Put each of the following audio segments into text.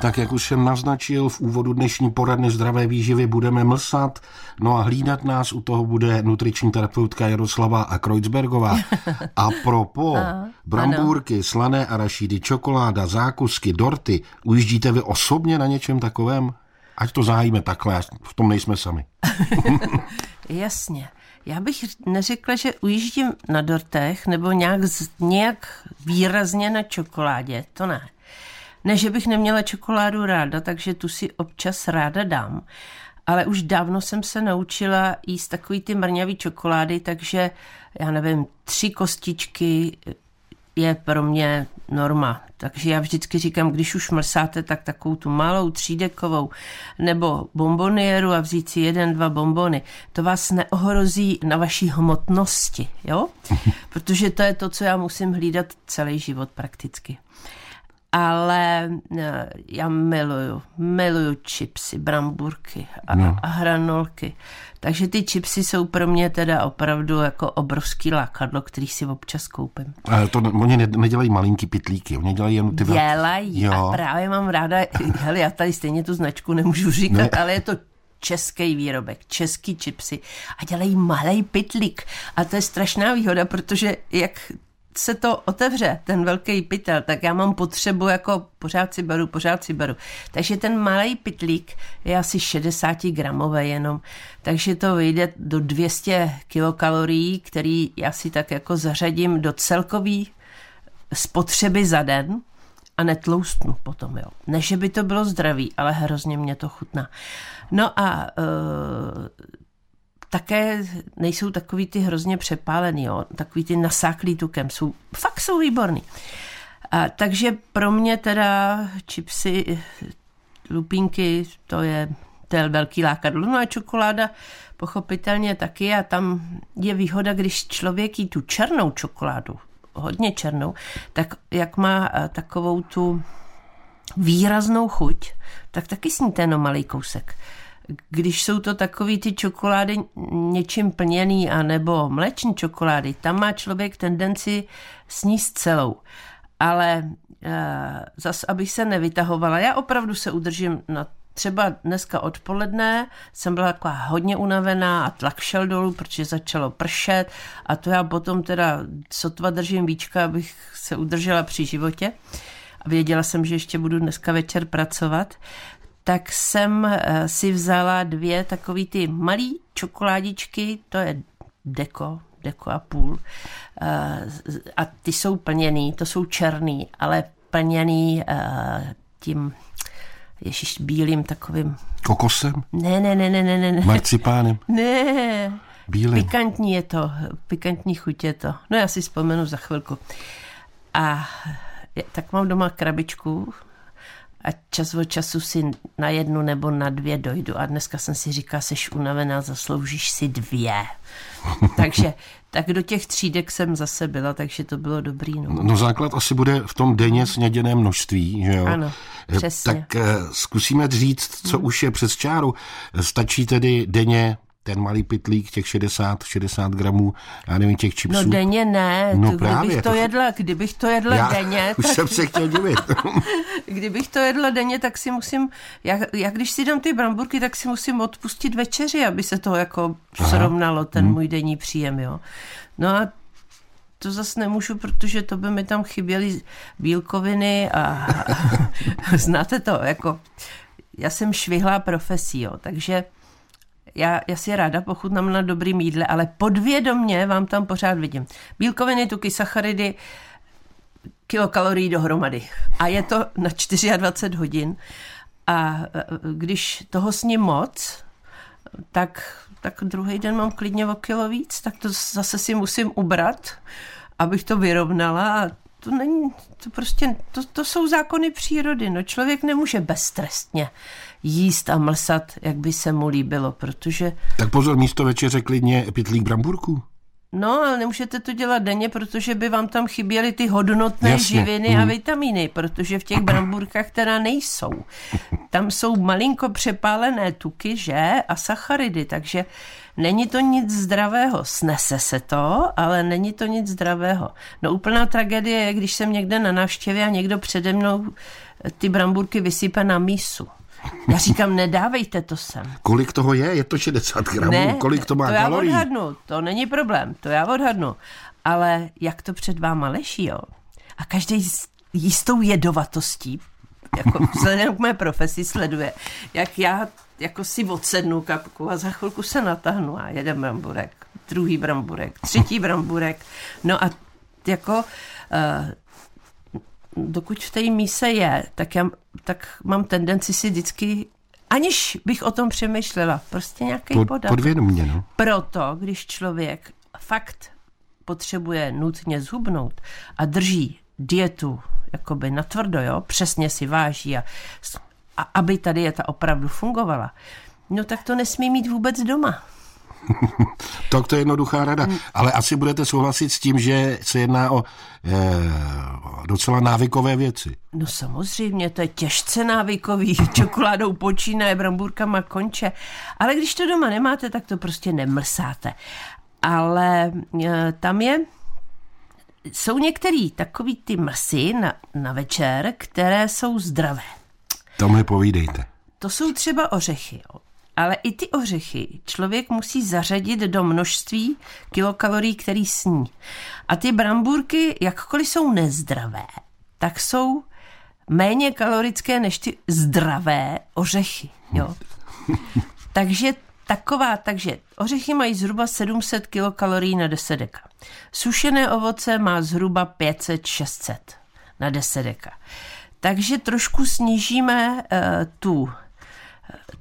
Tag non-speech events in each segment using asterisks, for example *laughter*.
Tak jak už jsem naznačil v úvodu dnešní poradny zdravé výživy, budeme mlsat, no a hlídat nás u toho bude nutriční terapeutka Jaroslava a Kreuzbergová. A propo, *laughs* brambůrky, slané arašidy, čokoláda, zákusky, dorty, ujíždíte vy osobně na něčem takovém? Ať to zahájíme takhle, v tom nejsme sami. *laughs* Jasně. Já bych neřekla, že ujíždím na dortech nebo nějak, nějak výrazně na čokoládě, to ne. Ne, že bych neměla čokoládu ráda, takže tu si občas ráda dám. Ale už dávno jsem se naučila jíst takový ty mrňavý čokolády, takže já nevím, tři kostičky je pro mě norma. Takže já vždycky říkám, když už mrsáte, tak takovou tu malou třídekovou nebo bombonieru a vzít si jeden, dva bombony. To vás neohrozí na vaší hmotnosti, jo? *laughs* Protože to je to, co já musím hlídat celý život prakticky ale eh, já miluju, miluju čipsy, bramburky a, no. a hranolky. Takže ty čipsy jsou pro mě teda opravdu jako obrovský lákadlo, který si občas koupím. Ale to oni nedělají malinký pitlíky, oni dělají jen ty... Dělají jo. a právě mám ráda, *laughs* hele, já tady stejně tu značku nemůžu říkat, ne. ale je to český výrobek, český čipsy a dělají malý pitlík. A to je strašná výhoda, protože jak se to otevře, ten velký pytel, tak já mám potřebu jako pořád si beru, pořád si beru. Takže ten malý pytlík je asi 60 gramové jenom, takže to vyjde do 200 kilokalorií, který já si tak jako zařadím do celkový spotřeby za den a netloustnu potom, jo. Ne, že by to bylo zdravý, ale hrozně mě to chutná. No a uh, také nejsou takový ty hrozně přepálený, jo? takový ty nasáklý tukem, jsou, fakt jsou výborný. A, takže pro mě teda čipsy, lupínky, to je, to je velký lákadlo. No a čokoláda pochopitelně taky a tam je výhoda, když člověk jí tu černou čokoládu, hodně černou, tak jak má takovou tu výraznou chuť, tak taky sníte jenom malý kousek když jsou to takový ty čokolády něčím plněný a nebo mléční čokolády, tam má člověk tendenci sníst celou. Ale uh, zas, abych se nevytahovala, já opravdu se udržím na třeba dneska odpoledne jsem byla taková hodně unavená a tlak šel dolů, protože začalo pršet a to já potom teda sotva držím víčka, abych se udržela při životě. A věděla jsem, že ještě budu dneska večer pracovat tak jsem eh, si vzala dvě takový ty malý čokoládičky, to je deko, deko a půl. Eh, a ty jsou plněný, to jsou černý, ale plněný eh, tím ježiš, bílým takovým... Kokosem? Ne, ne, ne, ne, ne, ne. Marcipánem? *laughs* Ne. Bílým? Pikantní je to, pikantní chuť je to. No já si vzpomenu za chvilku. A tak mám doma krabičku a čas od času si na jednu nebo na dvě dojdu. A dneska jsem si říkala, seš unavená, zasloužíš si dvě. *laughs* takže tak do těch třídek jsem zase byla, takže to bylo dobrý. No, no základ asi bude v tom denně sněděné množství, že jo? Ano, eh, přesně. Tak uh, zkusíme říct, co hmm. už je přes čáru. Stačí tedy denně ten malý pitlík, těch 60, 60 gramů, já nevím, těch čipsů. No denně ne, no to, právě, kdybych to, jedla, kdybych to jedla já denně. *laughs* Už tak... jsem se chtěl divit. *laughs* kdybych to jedla denně, tak si musím, já, já když si dám ty bramburky, tak si musím odpustit večeři, aby se to jako Aha. srovnalo, ten hmm. můj denní příjem, jo. No a to zase nemůžu, protože to by mi tam chyběly bílkoviny a, a *laughs* znáte to, jako já jsem švihlá profesí, jo, takže já, já si ráda pochutnám na dobrý jídle, ale podvědomně vám tam pořád vidím. Bílkoviny, tuky, sacharidy, kilokalorií dohromady. A je to na 24 hodin. A e, když toho sním moc, tak, tak druhý den mám klidně o kilo víc, tak to zase si musím ubrat, abych to vyrovnala a to není, to prostě, to, to jsou zákony přírody, no člověk nemůže beztrestně jíst a mlsat, jak by se mu líbilo, protože... Tak pozor, místo večeře klidně pitlík bramburku. No, ale nemůžete to dělat denně, protože by vám tam chyběly ty hodnotné Jasně. živiny mm. a mhm. vitamíny, protože v těch bramburkách teda nejsou. tam jsou malinko přepálené tuky, že? A sacharidy, takže není to nic zdravého. Snese se to, ale není to nic zdravého. No úplná tragédie je, když jsem někde na návštěvě a někdo přede mnou ty bramburky vysype na mísu. Já říkám, nedávejte to sem. Kolik toho je? Je to 60 gramů? Ne, Kolik to má to kalorií? já odhadnu, to není problém, to já odhadnu. Ale jak to před váma leží, jo? A každý s jistou jedovatostí, jako *laughs* vzhledem k mé profesi sleduje, jak já jako si odsednu kapku a za chvilku se natáhnu a jeden bramburek, druhý bramburek, třetí bramburek. No a jako uh, dokud v té míse je, tak, já, tak mám tendenci si vždycky aniž bych o tom přemýšlela, prostě nějaký Pod, podatek. Podvědomě, no. Proto, když člověk fakt potřebuje nutně zhubnout a drží dietu jakoby natvrdo, jo, přesně si váží a, a aby ta dieta opravdu fungovala, no tak to nesmí mít vůbec doma. *laughs* tak to je jednoduchá rada. Mm. Ale asi budete souhlasit s tím, že se jedná o e, docela návykové věci. No samozřejmě, to je těžce návykový. *laughs* Čokoládou počínaje, bramburkama konče. Ale když to doma nemáte, tak to prostě nemlsáte. Ale e, tam je jsou některý takový ty mrsy na, na večer, které jsou zdravé. To mi povídejte. To jsou třeba ořechy. Ale i ty ořechy člověk musí zařadit do množství kilokalorií, který sní. A ty bramburky, jakkoliv jsou nezdravé, tak jsou méně kalorické než ty zdravé ořechy. Jo? *laughs* takže taková, takže ořechy mají zhruba 700 kilokalorií na 10 deka. Sušené ovoce má zhruba 500-600 na 10 deka. Takže trošku snížíme uh, tu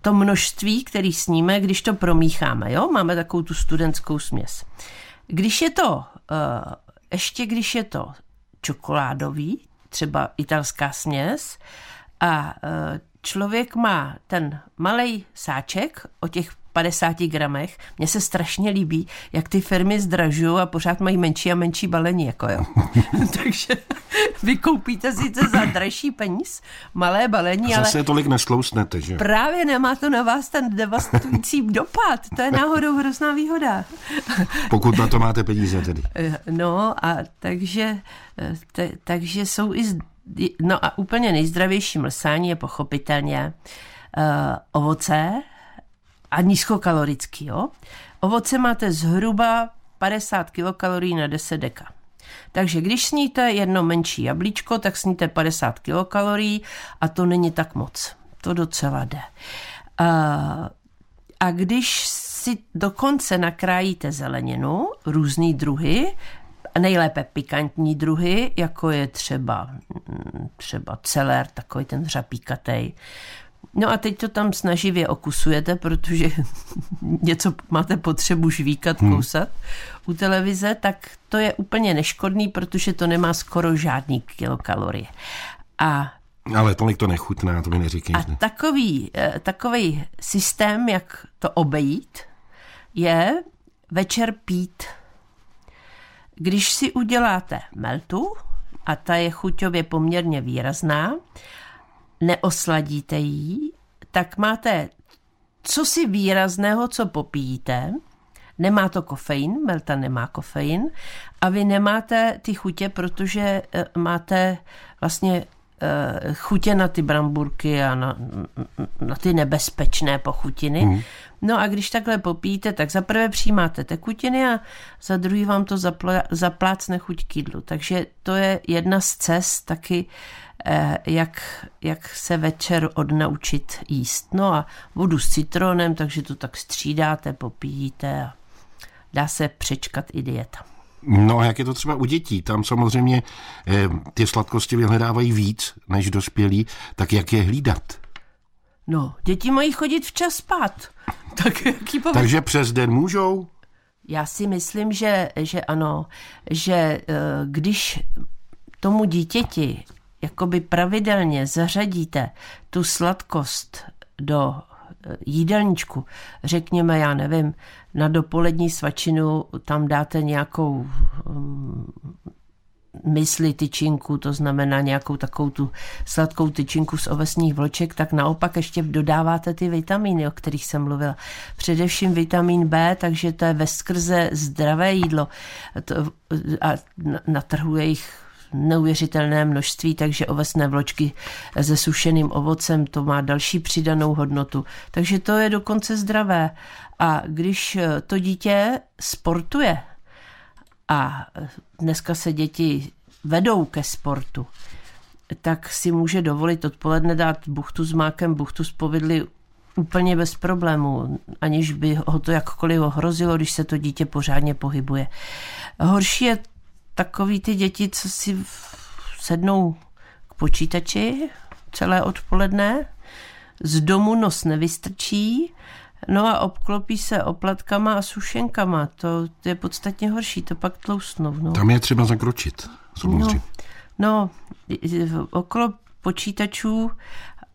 to množství, který sníme, když to promícháme. Jo? Máme takovou tu studentskou směs. Když je to, uh, ještě když je to čokoládový, třeba italská směs, a uh, člověk má ten malý sáček o těch 50 gramech. Mně se strašně líbí, jak ty firmy zdražují a pořád mají menší a menší balení, jako jo. *laughs* *laughs* Takže vy koupíte sice za dražší peníz malé balení, a zase ale... tolik neslousnete, že? Právě nemá to na vás ten devastující *laughs* dopad. To je náhodou hrozná výhoda. Pokud na to máte peníze tedy. No a takže, te, takže jsou i No a úplně nejzdravější mlsání je pochopitelně uh, ovoce, a nízkokalorický. Jo? Ovoce máte zhruba 50 kilokalorií na 10 deka. Takže když sníte jedno menší jablíčko, tak sníte 50 kilokalorií a to není tak moc. To docela jde. A, a když si dokonce nakrájíte zeleninu, různý druhy, nejlépe pikantní druhy, jako je třeba, třeba celer, takový ten řapíkatej, No a teď to tam snaživě okusujete, protože *laughs* něco máte potřebu žvíkat, hmm. kousat hmm. u televize, tak to je úplně neškodný, protože to nemá skoro žádný kilokalorie. A ale tolik to nechutná, to mi neříkej. A takový, eh, takový systém, jak to obejít, je večer pít. Když si uděláte meltu, a ta je chuťově poměrně výrazná, neosladíte ji, tak máte co si výrazného, co popíjíte, nemá to kofein, melta nemá kofein. A vy nemáte ty chutě, protože eh, máte vlastně chutě na ty bramburky a na, na ty nebezpečné pochutiny. Mm. No a když takhle popíte, tak za prvé přijímáte tekutiny a za druhý vám to zapl- zaplácne chuť k jídlu. Takže to je jedna z cest taky Eh, jak, jak se večer odnaučit jíst. No a vodu s citronem, takže to tak střídáte, popíjíte a dá se přečkat i dieta. No a jak je to třeba u dětí? Tam samozřejmě eh, ty sladkosti vyhledávají víc než dospělí, tak jak je hlídat? No, děti mají chodit včas spát. *laughs* Tak jaký Takže přes den můžou? Já si myslím, že, že ano, že eh, když tomu dítěti jakoby pravidelně zařadíte tu sladkost do eh, jídelníčku, řekněme, já nevím, na dopolední svačinu tam dáte nějakou um, mysli tyčinku, to znamená nějakou takovou tu sladkou tyčinku z ovesních vloček, tak naopak ještě dodáváte ty vitamíny, o kterých jsem mluvila. Především vitamin B, takže to je ve skrze zdravé jídlo a na trhu je jich neuvěřitelné množství, takže ovesné vločky se sušeným ovocem, to má další přidanou hodnotu. Takže to je dokonce zdravé. A když to dítě sportuje, a dneska se děti vedou ke sportu, tak si může dovolit odpoledne dát buchtu s mákem, buchtu s povidly úplně bez problému, aniž by ho to jakkoliv ohrozilo, když se to dítě pořádně pohybuje. Horší je takový ty děti, co si sednou k počítači celé odpoledne, z domu nos nevystrčí, no a obklopí se oplatkama a sušenkama. To je podstatně horší, to pak tloustnou. No. Tam je třeba zakročit, samozřejmě. No, no okolo počítačů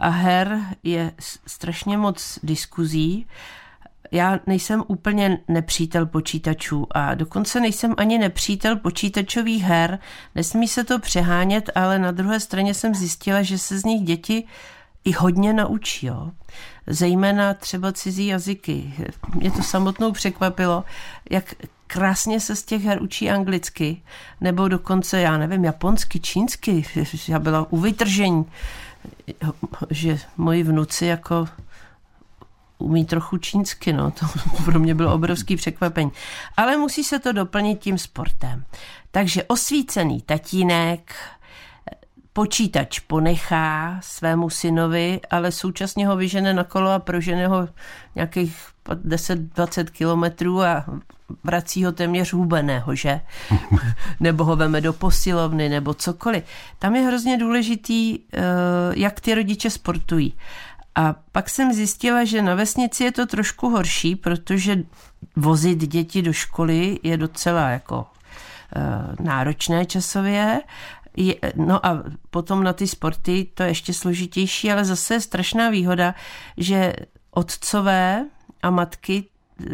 a her je strašně moc diskuzí já nejsem úplně nepřítel počítačů a dokonce nejsem ani nepřítel počítačových her. Nesmí se to přehánět, ale na druhé straně jsem zjistila, že se z nich děti i hodně naučí. Jo. Zejména třeba cizí jazyky. Mě to samotnou překvapilo, jak krásně se z těch her učí anglicky, nebo dokonce, já nevím, japonsky, čínsky. Já byla u vytržení, že moji vnuci jako umí trochu čínsky, no, to *laughs* pro mě bylo obrovský překvapení. Ale musí se to doplnit tím sportem. Takže osvícený tatínek, počítač ponechá svému synovi, ale současně ho vyžene na kolo a prožene ho nějakých 10-20 kilometrů a vrací ho téměř hubeného, že? *laughs* nebo ho veme do posilovny, nebo cokoliv. Tam je hrozně důležitý, eh, jak ty rodiče sportují. A pak jsem zjistila, že na vesnici je to trošku horší, protože vozit děti do školy je docela jako e, náročné časově. No a potom na ty sporty to je ještě složitější, ale zase je strašná výhoda, že otcové a matky e,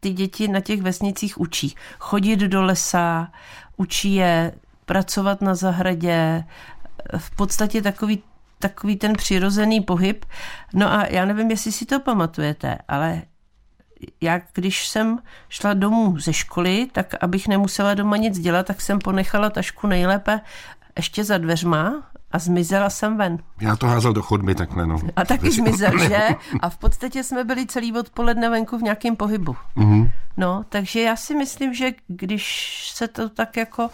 ty děti na těch vesnicích učí. Chodit do lesa, učí je pracovat na zahradě, v podstatě takový takový ten přirozený pohyb. No a já nevím, jestli si to pamatujete, ale já když jsem šla domů ze školy, tak abych nemusela doma nic dělat, tak jsem ponechala tašku nejlépe ještě za dveřma a zmizela jsem ven. Já to házel do chodby takhle, no. A taky *laughs* zmizel, že? A v podstatě jsme byli celý odpoledne venku v nějakém pohybu. Mm-hmm. No, takže já si myslím, že když se to tak jako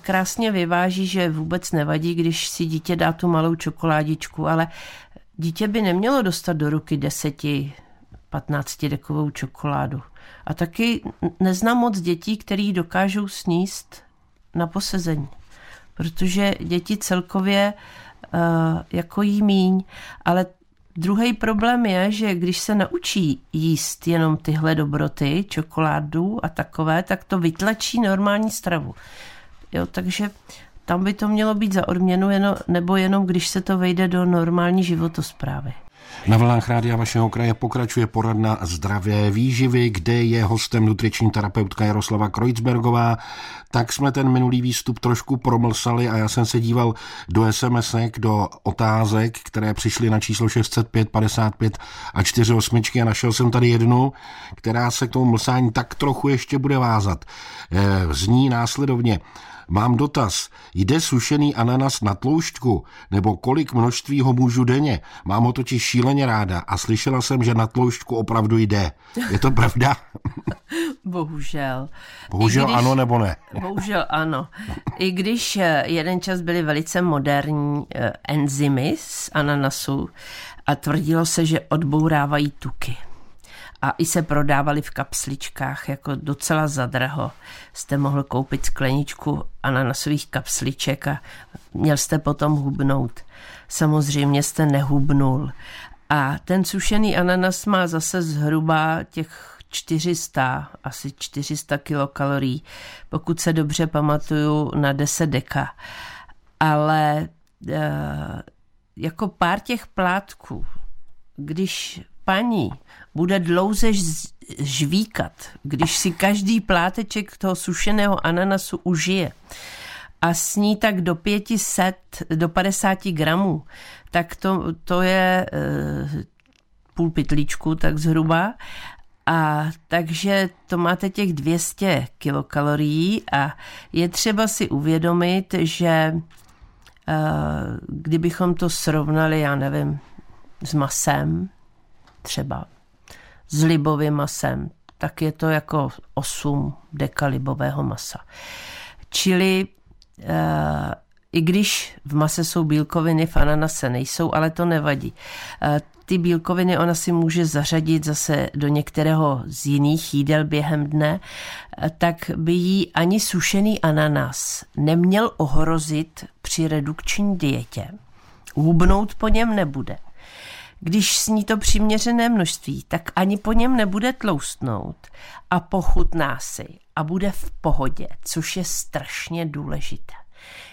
krásně vyváží, že vůbec nevadí, když si dítě dá tu malou čokoládičku, ale dítě by nemělo dostat do ruky deseti, 15 dekovou čokoládu. A taky neznám moc dětí, který dokážou sníst na posezení, protože děti celkově uh, jako jí míň, ale Druhý problém je, že když se naučí jíst jenom tyhle dobroty, čokoládu a takové, tak to vytlačí normální stravu. Jo, takže tam by to mělo být za odměnu, jenom, nebo jenom když se to vejde do normální životosprávy. Na vlnách rádia vašeho kraje pokračuje poradna zdravé výživy, kde je hostem nutriční terapeutka Jaroslava Kreutzbergová. Tak jsme ten minulý výstup trošku promlsali a já jsem se díval do SMSek, do otázek, které přišly na číslo 605 55 a 48 a našel jsem tady jednu, která se k tomu mlsání tak trochu ještě bude vázat. Eh, zní následovně. Mám dotaz. Jde sušený ananas na tloušťku? Nebo kolik množství ho můžu denně? Mám ho totiž šíleně ráda a slyšela jsem, že na tloušťku opravdu jde. Je to pravda? *laughs* Bohužel. Bohužel když, ano nebo ne? Bohužel ano. I když eh, jeden čas byly velice moderní eh, enzymy z ananasu a tvrdilo se, že odbourávají tuky a i se prodávali v kapsličkách jako docela zadraho. Jste mohl koupit skleničku ananasových kapsliček a měl jste potom hubnout. Samozřejmě jste nehubnul. A ten sušený ananas má zase zhruba těch 400, asi 400 kilokalorií, pokud se dobře pamatuju, na 10 deka. Ale e, jako pár těch plátků, když paní bude dlouze žvíkat, když si každý pláteček toho sušeného ananasu užije a sní tak do 500, do 50 gramů, tak to, to je e, půl pytlíčku tak zhruba. A takže to máte těch 200 kilokalorií a je třeba si uvědomit, že e, kdybychom to srovnali, já nevím, s masem, třeba s libovým masem, tak je to jako 8 deka libového masa. Čili e, i když v mase jsou bílkoviny, v ananase nejsou, ale to nevadí. E, ty bílkoviny ona si může zařadit zase do některého z jiných jídel během dne, e, tak by jí ani sušený ananas neměl ohrozit při redukční dietě. Hubnout po něm nebude. Když sní to přiměřené množství, tak ani po něm nebude tloustnout a pochutná si a bude v pohodě, což je strašně důležité.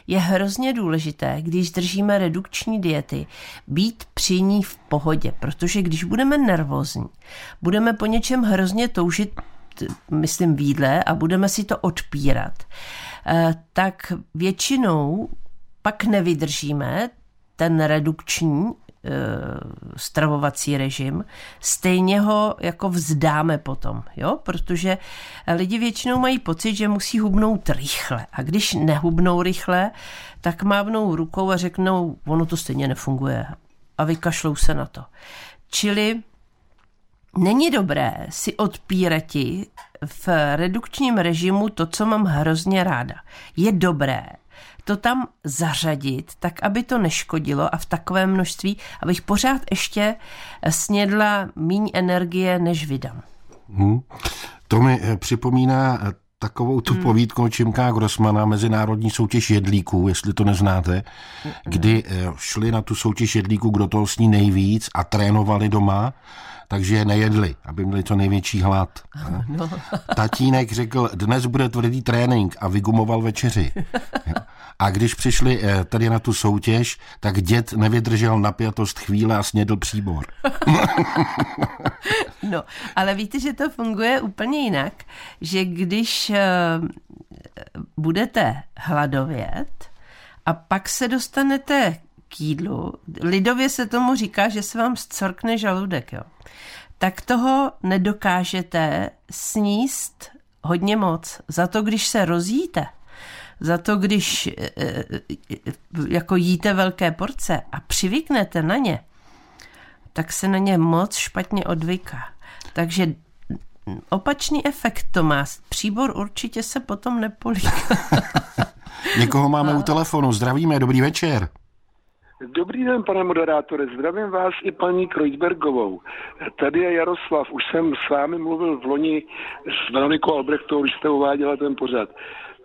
Je hrozně důležité, když držíme redukční diety, být při ní v pohodě, protože když budeme nervózní, budeme po něčem hrozně toužit, myslím, výdle a budeme si to odpírat, eh, tak většinou pak nevydržíme ten redukční stravovací režim, stejně ho jako vzdáme potom, jo? protože lidi většinou mají pocit, že musí hubnout rychle a když nehubnou rychle, tak mávnou rukou a řeknou, ono to stejně nefunguje a vykašlou se na to. Čili není dobré si odpírati v redukčním režimu to, co mám hrozně ráda. Je dobré to tam zařadit, tak aby to neškodilo a v takovém množství, abych pořád ještě snědla míň energie, než vydám. Hmm. To mi eh, připomíná eh, takovou tu hmm. povídku Čimka Grossmana, Mezinárodní soutěž jedlíků, jestli to neznáte, kdy eh, šli na tu soutěž jedlíků, kdo toho sní nejvíc a trénovali doma takže je nejedli, aby měli co největší hlad. No. Tatínek řekl, dnes bude tvrdý trénink a vygumoval večeři. A když přišli eh, tady na tu soutěž, tak děd nevydržel napjatost chvíle a snědl příbor. *laughs* no, ale víte, že to funguje úplně jinak, že když eh, budete hladovět a pak se dostanete k jídlu, lidově se tomu říká, že se vám zcorkne žaludek, jo tak toho nedokážete sníst hodně moc. Za to, když se rozjíte, za to, když e, e, jako jíte velké porce a přivyknete na ně, tak se na ně moc špatně odvyká. Takže opačný efekt to má. Příbor určitě se potom nepolí. *laughs* Někoho máme u telefonu. Zdravíme, dobrý večer. Dobrý den, pane moderátore, zdravím vás i paní Kreuzbergovou. Tady je Jaroslav, už jsem s vámi mluvil v loni s Veronikou Albrechtovou, když jste uváděla ten pořad.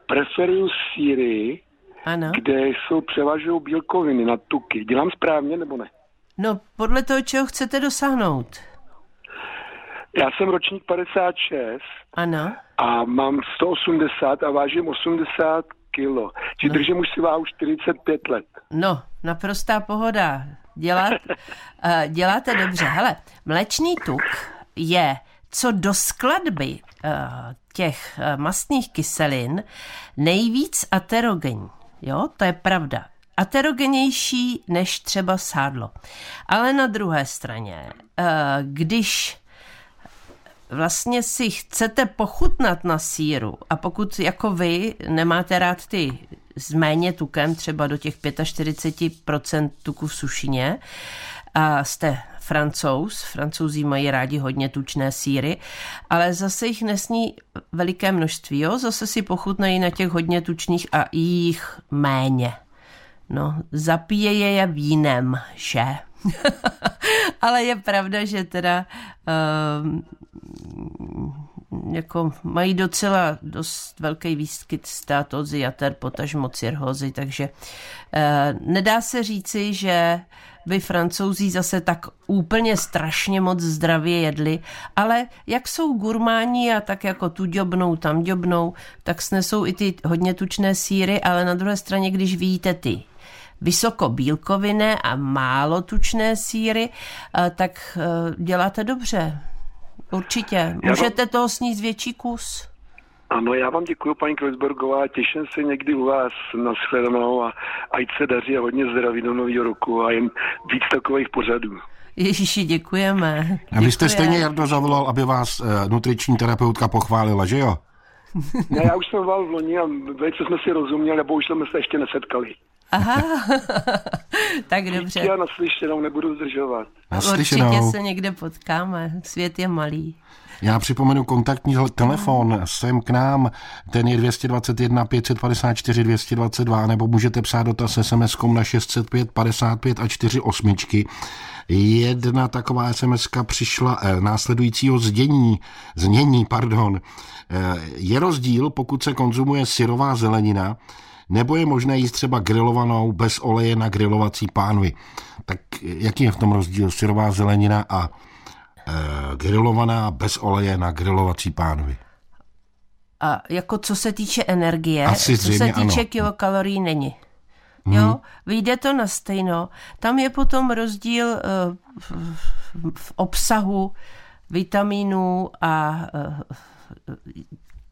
Preferuju síry, ano. kde jsou převažují bílkoviny na tuky. Dělám správně nebo ne? No, podle toho, čeho chcete dosáhnout. Já jsem ročník 56. Ano. A mám 180 a vážím 80 kilo. Či no. držím už si váhu 45 let. No, naprostá pohoda. Dělat, uh, *laughs* děláte dobře. Hele, mléčný tuk je co do skladby uh, těch uh, mastných kyselin nejvíc aterogenní. Jo, to je pravda. Aterogenější než třeba sádlo. Ale na druhé straně, když vlastně si chcete pochutnat na síru a pokud jako vy nemáte rád ty s méně tukem, třeba do těch 45% tuku v sušině, a jste francouz, francouzi mají rádi hodně tučné síry, ale zase jich nesní veliké množství, jo? zase si pochutnají na těch hodně tučných a jich méně. No, zapíje je vínem, že? *laughs* ale je pravda, že teda uh, jako mají docela dost velký výskyt státozy, jater, potažmo cirhozy, takže eh, nedá se říci, že by francouzi zase tak úplně strašně moc zdravě jedli, ale jak jsou gurmáni a tak jako tu děbnou, tam děbnou, tak snesou i ty hodně tučné síry, ale na druhé straně, když víte ty vysoko bílkovinné a málo tučné síry, eh, tak eh, děláte dobře. Určitě. Můžete toho sníst větší kus. Ano, já vám děkuji, paní Kreuzbergová, těším se někdy u vás na shledanou a ať se daří a hodně zdraví do nového roku a jen víc takových pořadů. Ježíši, děkujeme. A vy jste stejně Jardo zavolal, aby vás uh, nutriční terapeutka pochválila, že jo? Ne, já už jsem volal v loni a velice jsme si rozuměli, nebo už jsme se ještě nesetkali. Aha, *laughs* tak dobře. Já naslyšenou nebudu zdržovat. Naslyšenou. Určitě se někde potkáme, svět je malý. Já připomenu kontaktní telefon sem k nám, ten je 221 554 222, nebo můžete psát dotaz sms na 605 55 a 4 osmičky. Jedna taková sms přišla eh, následujícího zdění, znění, pardon. Eh, je rozdíl, pokud se konzumuje syrová zelenina, nebo je možné jíst třeba grilovanou bez oleje na grilovací pánvi. Tak jaký je v tom rozdíl syrová zelenina a e, grilovaná bez oleje na grilovací pánvi? A jako co se týče energie, Asi co se týče ano. kilokalorií, není. Hmm. Jo, vyjde to na stejno. Tam je potom rozdíl uh, v obsahu vitamínů a uh,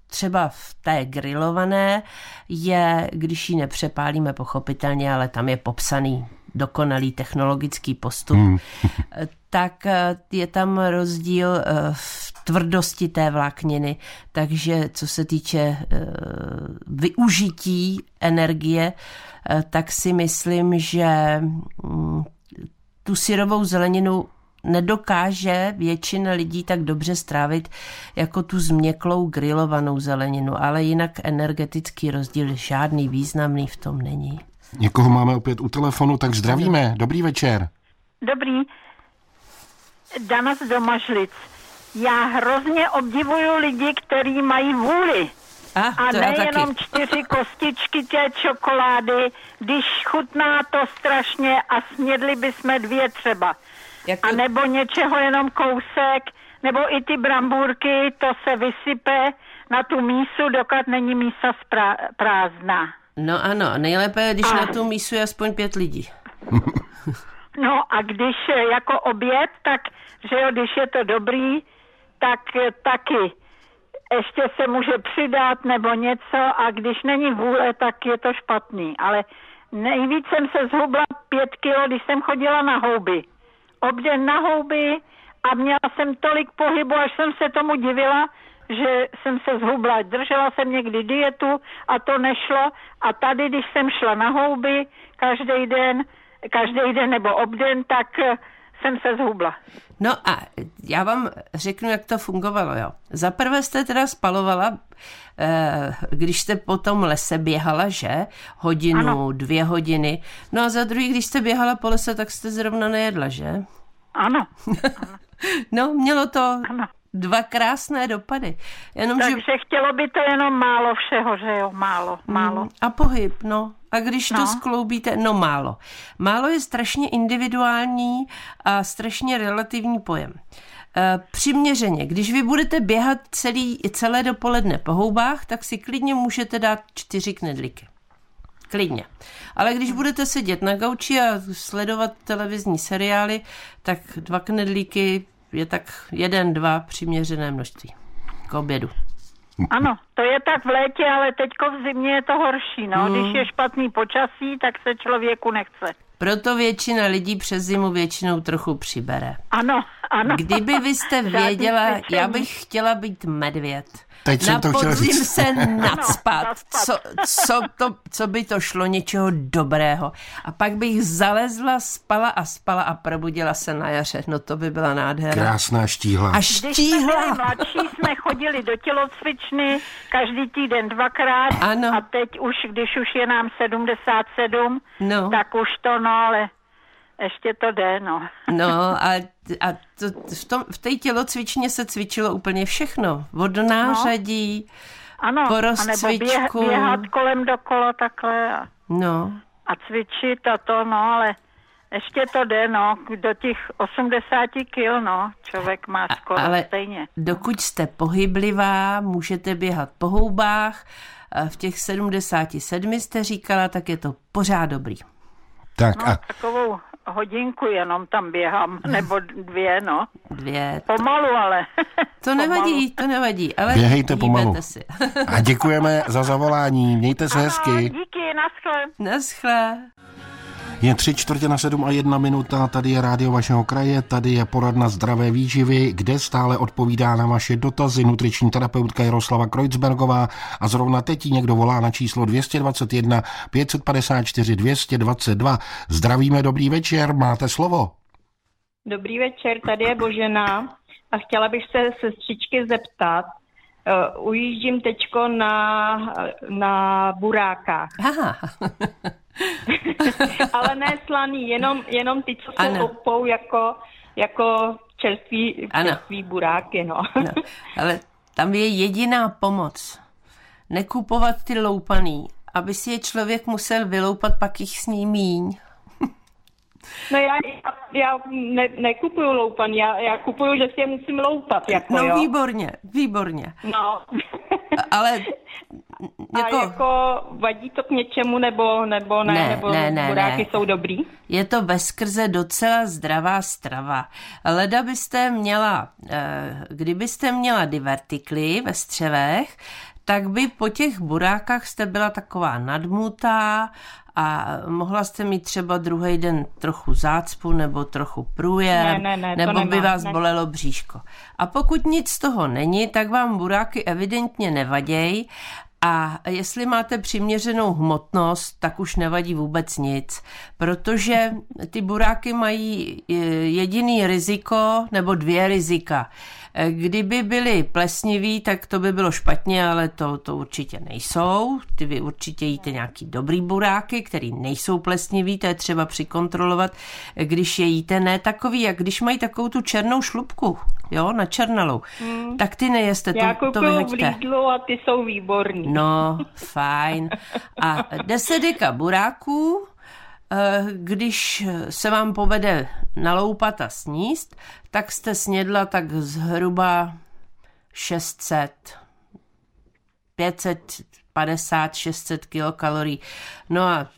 třeba v té grilované je, když ji nepřepálíme pochopitelně, ale tam je popsaný dokonalý technologický postup, hmm. *laughs* tak eh, je tam rozdíl eh, v tvrdosti té vlákniny, takže co se týče eh, využití energie, tak si myslím, že mm, tu syrovou zeleninu nedokáže většina lidí tak dobře strávit jako tu změklou grilovanou zeleninu, ale jinak energetický rozdíl žádný významný v tom není. Někoho máme opět u telefonu, tak zdravíme. Dobrý večer. Dobrý. Dana z Domažlic. Já hrozně obdivuju lidi, kteří mají vůli. A, a nejenom *laughs* čtyři kostičky té čokolády, když chutná to strašně a snědli bychom dvě třeba. Jako... A nebo něčeho jenom kousek, nebo i ty brambůrky, to se vysype na tu mísu, dokud není mísa prázdná. No ano, nejlépe je, když a... na tu mísu je aspoň pět lidí. *laughs* no a když jako oběd, tak, že jo, když je to dobrý, tak taky ještě se může přidat nebo něco a když není vůle, tak je to špatný. Ale nejvíc jsem se zhubla pět kilo, když jsem chodila na houby obden na houby a měla jsem tolik pohybu, až jsem se tomu divila, že jsem se zhubla. Držela jsem někdy dietu a to nešlo. A tady, když jsem šla na houby každý den, každý den nebo obden, tak jsem se zhubla. No a já vám řeknu, jak to fungovalo. Jo. Za prvé jste teda spalovala, eh, když jste po tom lese běhala, že? Hodinu, ano. dvě hodiny. No a za druhý, když jste běhala po lese, tak jste zrovna nejedla, že? Ano. *laughs* no, mělo to ano. dva krásné dopady. Jenom, Takže že... chtělo by to jenom málo všeho, že jo? Málo, málo. Mm, a pohyb, no. A když no. to skloubíte, no málo. Málo je strašně individuální a strašně relativní pojem. E, přiměřeně, když vy budete běhat celý, celé dopoledne po houbách, tak si klidně můžete dát čtyři knedlíky. Klidně. Ale když budete sedět na gauči a sledovat televizní seriály, tak dva knedlíky je tak jeden, dva přiměřené množství k obědu. Ano, to je tak v létě, ale teďko v zimě je to horší. No. Hmm. Když je špatný počasí, tak se člověku nechce. Proto většina lidí přes zimu většinou trochu přibere. Ano, ano. Kdyby vy jste *laughs* věděla, já bych chtěla být medvěd. Teď jsem na to chtěl říct. se *laughs* nadspat, co, co, to, co by to šlo něčeho dobrého. A pak bych zalezla, spala a spala a probudila se na jaře. No to by byla nádhera. Krásná štíhla. A štíhla. Když jsme mladší, jsme chodili do tělocvičny každý týden dvakrát. Ano. A teď už, když už je nám 77, no. tak už to no, ale ještě to jde, no. No a, a to, v, tom, v té tělocvičně se cvičilo úplně všechno. Od nářadí, no. ano, po rozcvičku. Běh, běhat kolem dokolo takhle a, no. a cvičit a to, no, ale ještě to jde, no, do těch 80 kil, no, člověk má skoro ale stejně. dokud jste pohyblivá, můžete běhat po houbách, v těch 77 jste říkala, tak je to pořád dobrý. Tak no, a... Takovou hodinku jenom tam běhám, *laughs* nebo dvě, no. Dvě. Pomalu, ale. *laughs* To nevadí, to nevadí, ale Běhejte pomalu. si. A děkujeme za zavolání, mějte se Ano, hezky. díky, naschle. Naschle. Je tři čtvrtě na sedm a jedna minuta, tady je rádio vašeho kraje, tady je poradna zdravé výživy, kde stále odpovídá na vaše dotazy nutriční terapeutka Jaroslava Kreutzbergová a zrovna teď někdo volá na číslo 221 554 222. Zdravíme, dobrý večer, máte slovo. Dobrý večer, tady je Božena a chtěla bych se sestřičky zeptat. Uh, ujíždím teďko na, na burákách, Aha. *laughs* ale ne slaný, jenom, jenom ty, co jsou Ano. opou jako, jako čerstvý, Ano. čerstvý buráky, no. No, ale tam je jediná pomoc. Nekupovat ty loupaný, aby si je člověk musel vyloupat, pak jich sní míň. No já, já, ne, nekupuju loupan, já, já kupuju, že si je musím loupat, jako No jo. výborně, výborně. No. Ale *laughs* A jako, jako vadí to k něčemu, nebo, nebo ne, Ne, nebo ne, ne, buráky ne. jsou dobrý? je to veskrze docela zdravá strava. Leda byste měla, eh, kdybyste měla divertikly ve střevech, tak by po těch burákách jste byla taková nadmutá a mohla jste mít třeba druhý den trochu zácpu nebo trochu průjem, Ne, ne, ne, nebo by nemám, vás ne. bolelo bříško. A pokud nic z toho není, tak vám buráky evidentně nevaděj a jestli máte přiměřenou hmotnost, tak už nevadí vůbec nic, protože ty buráky mají eh, jediný riziko nebo dvě rizika. Kdyby byly plesniví, tak to by bylo špatně, ale to, to určitě nejsou. Ty vy určitě jíte nějaký dobrý buráky, který nejsou plesniví, to je třeba přikontrolovat, když je jíte ne takový, jak když mají takovou tu černou šlupku, jo, na černalou, tak ty nejeste, Já to, to kupuju v vyhoďte. Lidlu a ty jsou výborný. No, fajn. A 10 deka buráků, když se vám povede naloupat a sníst, tak jste snědla tak zhruba 600, 550, 600 kilokalorií. No a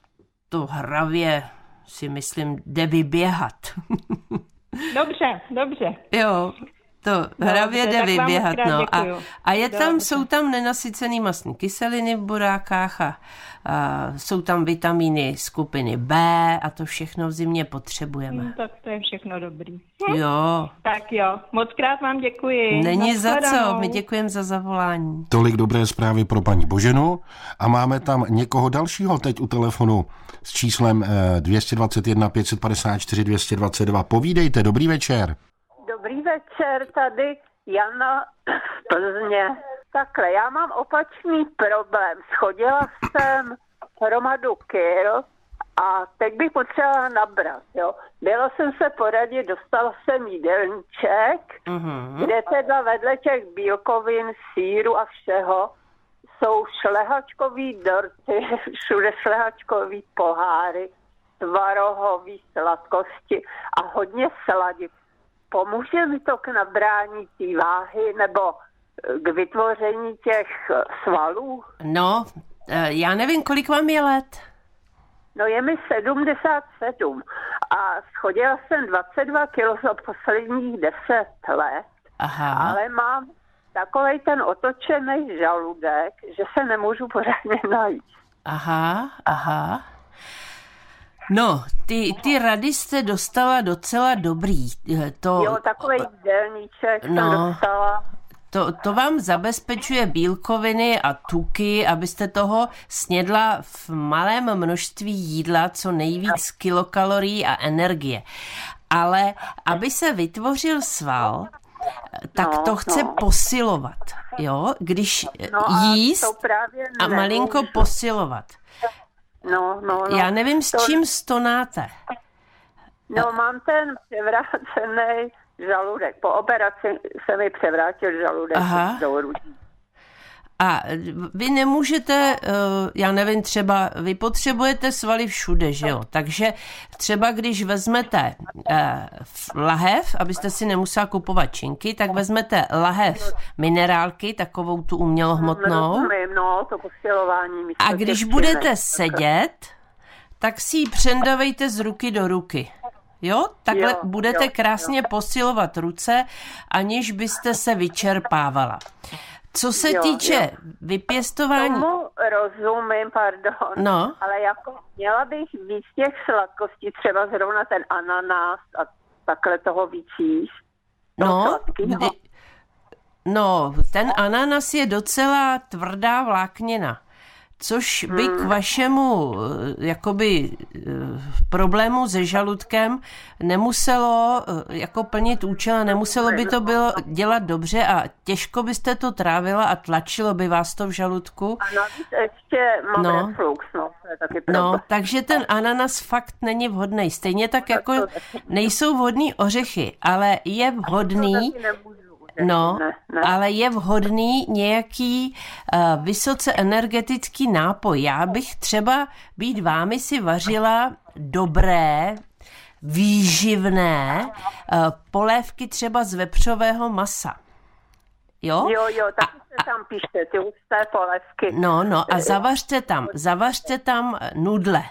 to hravě si myslím jde vyběhat. *laughs* Dobře, dobře. Jo, to hravě jde vyběhat, no. A, děkuju. a je tam, Dobře. jsou tam nenasycený mastní kyseliny v burákách a, a jsou tam vitamíny skupiny B a to všechno v zimě potřebujeme. Hm, Tak to je všechno dobrý. Jo, Tak jo, moc krát vám děkuji. není za co, my děkujeme za zavolání. Tolik dobré zprávy pro paní Boženu a máme tam někoho dalšího teď u telefonu s číslem eh, 221 554 222. Povídejte, dobrý večer. Dobrý večer, tady Jana z Plzně. Takhle, já mám opačný problém. Schodila jsem hromadu kil a teď bych potřebovala nabrat, jo. Byla jsem se poradit, dostala jsem jídelníček, Mhm. kde teda vedle těch bílkovin, síru a všeho jsou šlehačkový dorty, *laughs* všude šlehačkový poháry, tvarohový sladkosti a hodně sladit. Pomůže mi to k nabrání té váhy nebo eh, k vytvoření těch eh, svalů? No, eh, já nevím, kolik vám je let. No je mi 77 a schodila jsem 22 kg za posledních 10 let, Aha, ale mám takový ten otočený žaludek, že se nemůžu pořádně najít. aha, aha. No, ty, ty rady jste dostala docela dobrý. Eh, To, Jo, takový jídelníček jsem No. dostala. To, to vám zabezpečuje bílkoviny a tuky, abyste toho snědla v malém množství jídla, co nejvíc kilokalorií a energie. Ale aby se vytvořil sval, tak No, to chce no. posilovat. Jo, když No a jíst a malinko posilovat. No, no, no. Já nevím, s To- čím stonáte. No, mám ten převrácený žaludek. Po operaci se mi převrátil žaludek Aha. do rudí. A vy nemůžete, eh, já nevím, třeba vy potřebujete svaly všude, že jo? Takže třeba když vezmete eh, lahev, abyste si nemusela kupovat činky, tak vezmete lahev minerálky, takovou tu umělohmotnou. Rozumím, no, A když budete sedět, tak si ji přendavejte z ruky do ruky. Jo, takhle jo, budete jo, krásně jo. posilovat ruce, aniž byste se vyčerpávala. Co se jo, týče jo. vypěstování... Tomu rozumím, pardon, no. ale jako měla bych víc těch sladkostí, třeba zrovna ten ananás a takhle toho víc jíst. No, kdy, no, ten ananas je docela tvrdá vláknina což by k hmm. vašemu eh, jakoby eh, problému se žaludkem nemuselo eh, jako plnit účel, nemuselo by to bylo dělat dobře a těžko byste to trávila a tlačilo by vás to v žaludku. A ještě mám no. reflux, no. taky no, takže ten ananas fakt není vhodný. Stejně tak jako nejsou vhodný ořechy, ale je vhodný No, ne, ne. ale je vhodný nějaký uh, vysoce energetický nápoj. Já bych třeba být vámi si vařila dobré, výživné uh, polévky třeba z vepřového masa. Jo? Jo, jo, tak se tam píšte, ty husté polévky. No, no a zavařte tam, zavařte tam nudle,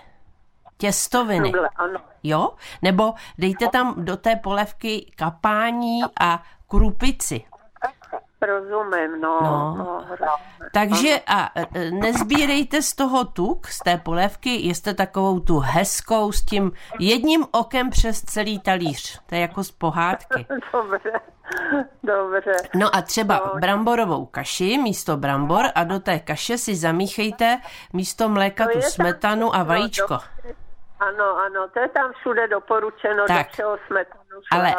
těstoviny. Nudle, ano. Jo? Nebo dejte tam do té polévky kapání a krupici. Rozumím, no. no. no Takže a e, nezbírejte z toho tuk, z té polévky, jste takovou tu hezkou s tím jedním okem přes celý talíř. To je jako z pohádky. *laughs* Dobře, dobře. No a třeba no. bramborovou kaši místo brambor a do té kaše si zamíchejte místo mléka to tu smetanu a vajíčko. No, ano, ano, to je tam všude doporučeno, tak. do čeho smetanu, Ale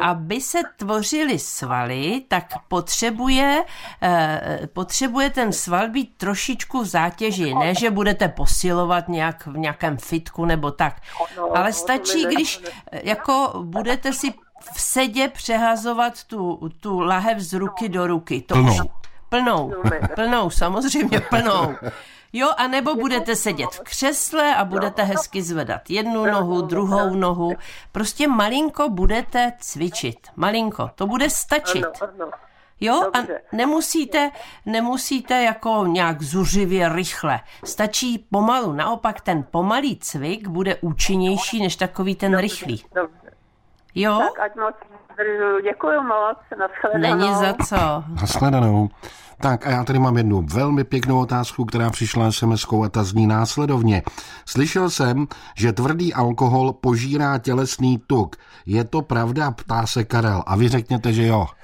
aby se tvořily svaly, tak potřebuje, eh, potřebuje ten sval být trošičku v zátěži. Ne, že budete posilovat nějak v nějakém fitku nebo tak. No, Ale stačí, když eh, jako budete si v sedě přehazovat tu, tu lahev z ruky do ruky. To plnou. Už, plnou, plnou, samozřejmě plnou. Jo, a nebo budete sedět v křesle a budete hezky zvedat jednu nohu, druhou nohu. Prostě malinko budete cvičit. Malinko. To bude stačit. Jo, a nemusíte, nemusíte jako nějak zuřivě rychle. Stačí pomalu. Naopak ten pomalý cvik bude účinnější než takový ten rychlý. Jo? Tak ať moc děkuji moc. Naschledanou. Není za co. Naschledanou. Tak a já tady mám jednu velmi pěknou otázku, která přišla sms a ta zní následovně. Slyšel jsem, že tvrdý alkohol požírá tělesný tuk. Je to pravda? Ptá se Karel. A vy řekněte, že jo. *laughs*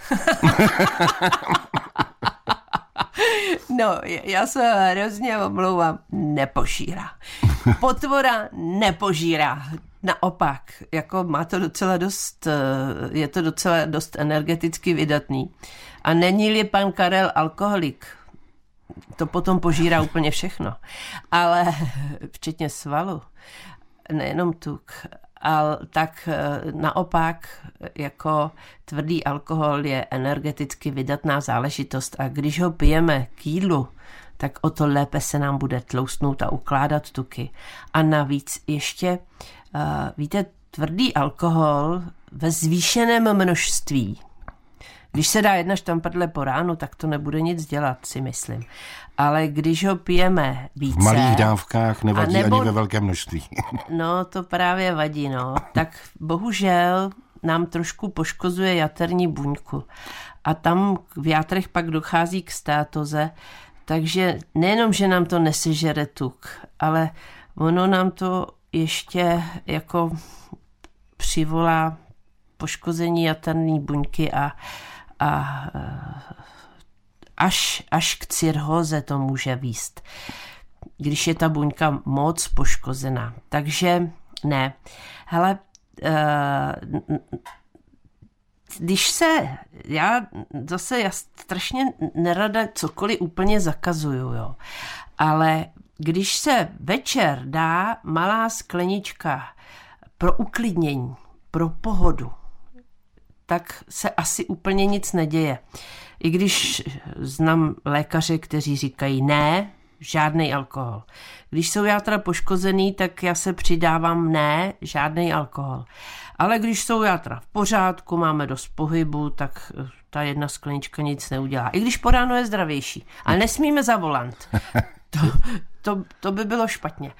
No, já se hrozně omlouvám. Nepožírá. Potvora nepožírá. Naopak, jako má to docela dost, eh, je to docela dost energeticky vydatný. A není-li pan Karel alkoholik, to potom požírá *laughs* úplně všechno. Ale *laughs* včetně svalu, nejenom tuk, ale tak eh, naopak jako tvrdý alkohol je energeticky vydatná záležitost a když ho pijeme k jídlu, tak o to lépe se nám bude tloustnout a ukládat tuky. A navíc ještě, uh, víte, tvrdý alkohol ve zvýšeném množství když se dá jedna štampadle po ránu, tak to nebude nic dělat, si myslím. Ale když ho pijeme více... V malých dávkách nevadí nebo, ani ve velkém množství. *laughs* no, to právě vadí, no. Tak bohužel nám trošku poškozuje jaterní buňku. A tam v játrech pak dochází k státoze, takže nejenom, že nám to nesežere tuk, ale ono nám to ještě jako přivolá poškození jaterní buňky a a eh, až, až k cirhoze to může výst, když je ta buňka moc poškozená. Takže ne. Hele, eh, když se, já zase já strašně nerada cokoliv úplně zakazuju, jo. Ale když se večer dá malá sklenička pro uklidnění, pro pohodu, tak se asi úplně nic neděje. I když znám lékaře, kteří říkají ne, žádný alkohol. Když jsou játra poškozený, tak já se přidávám ne, žádný alkohol. Ale když jsou játra v pořádku, máme dost pohybu, tak ta jedna sklenička nic neudělá. I když po ráno je zdravější. Ale nesmíme za volant. *laughs* To, to, to by bylo špatně.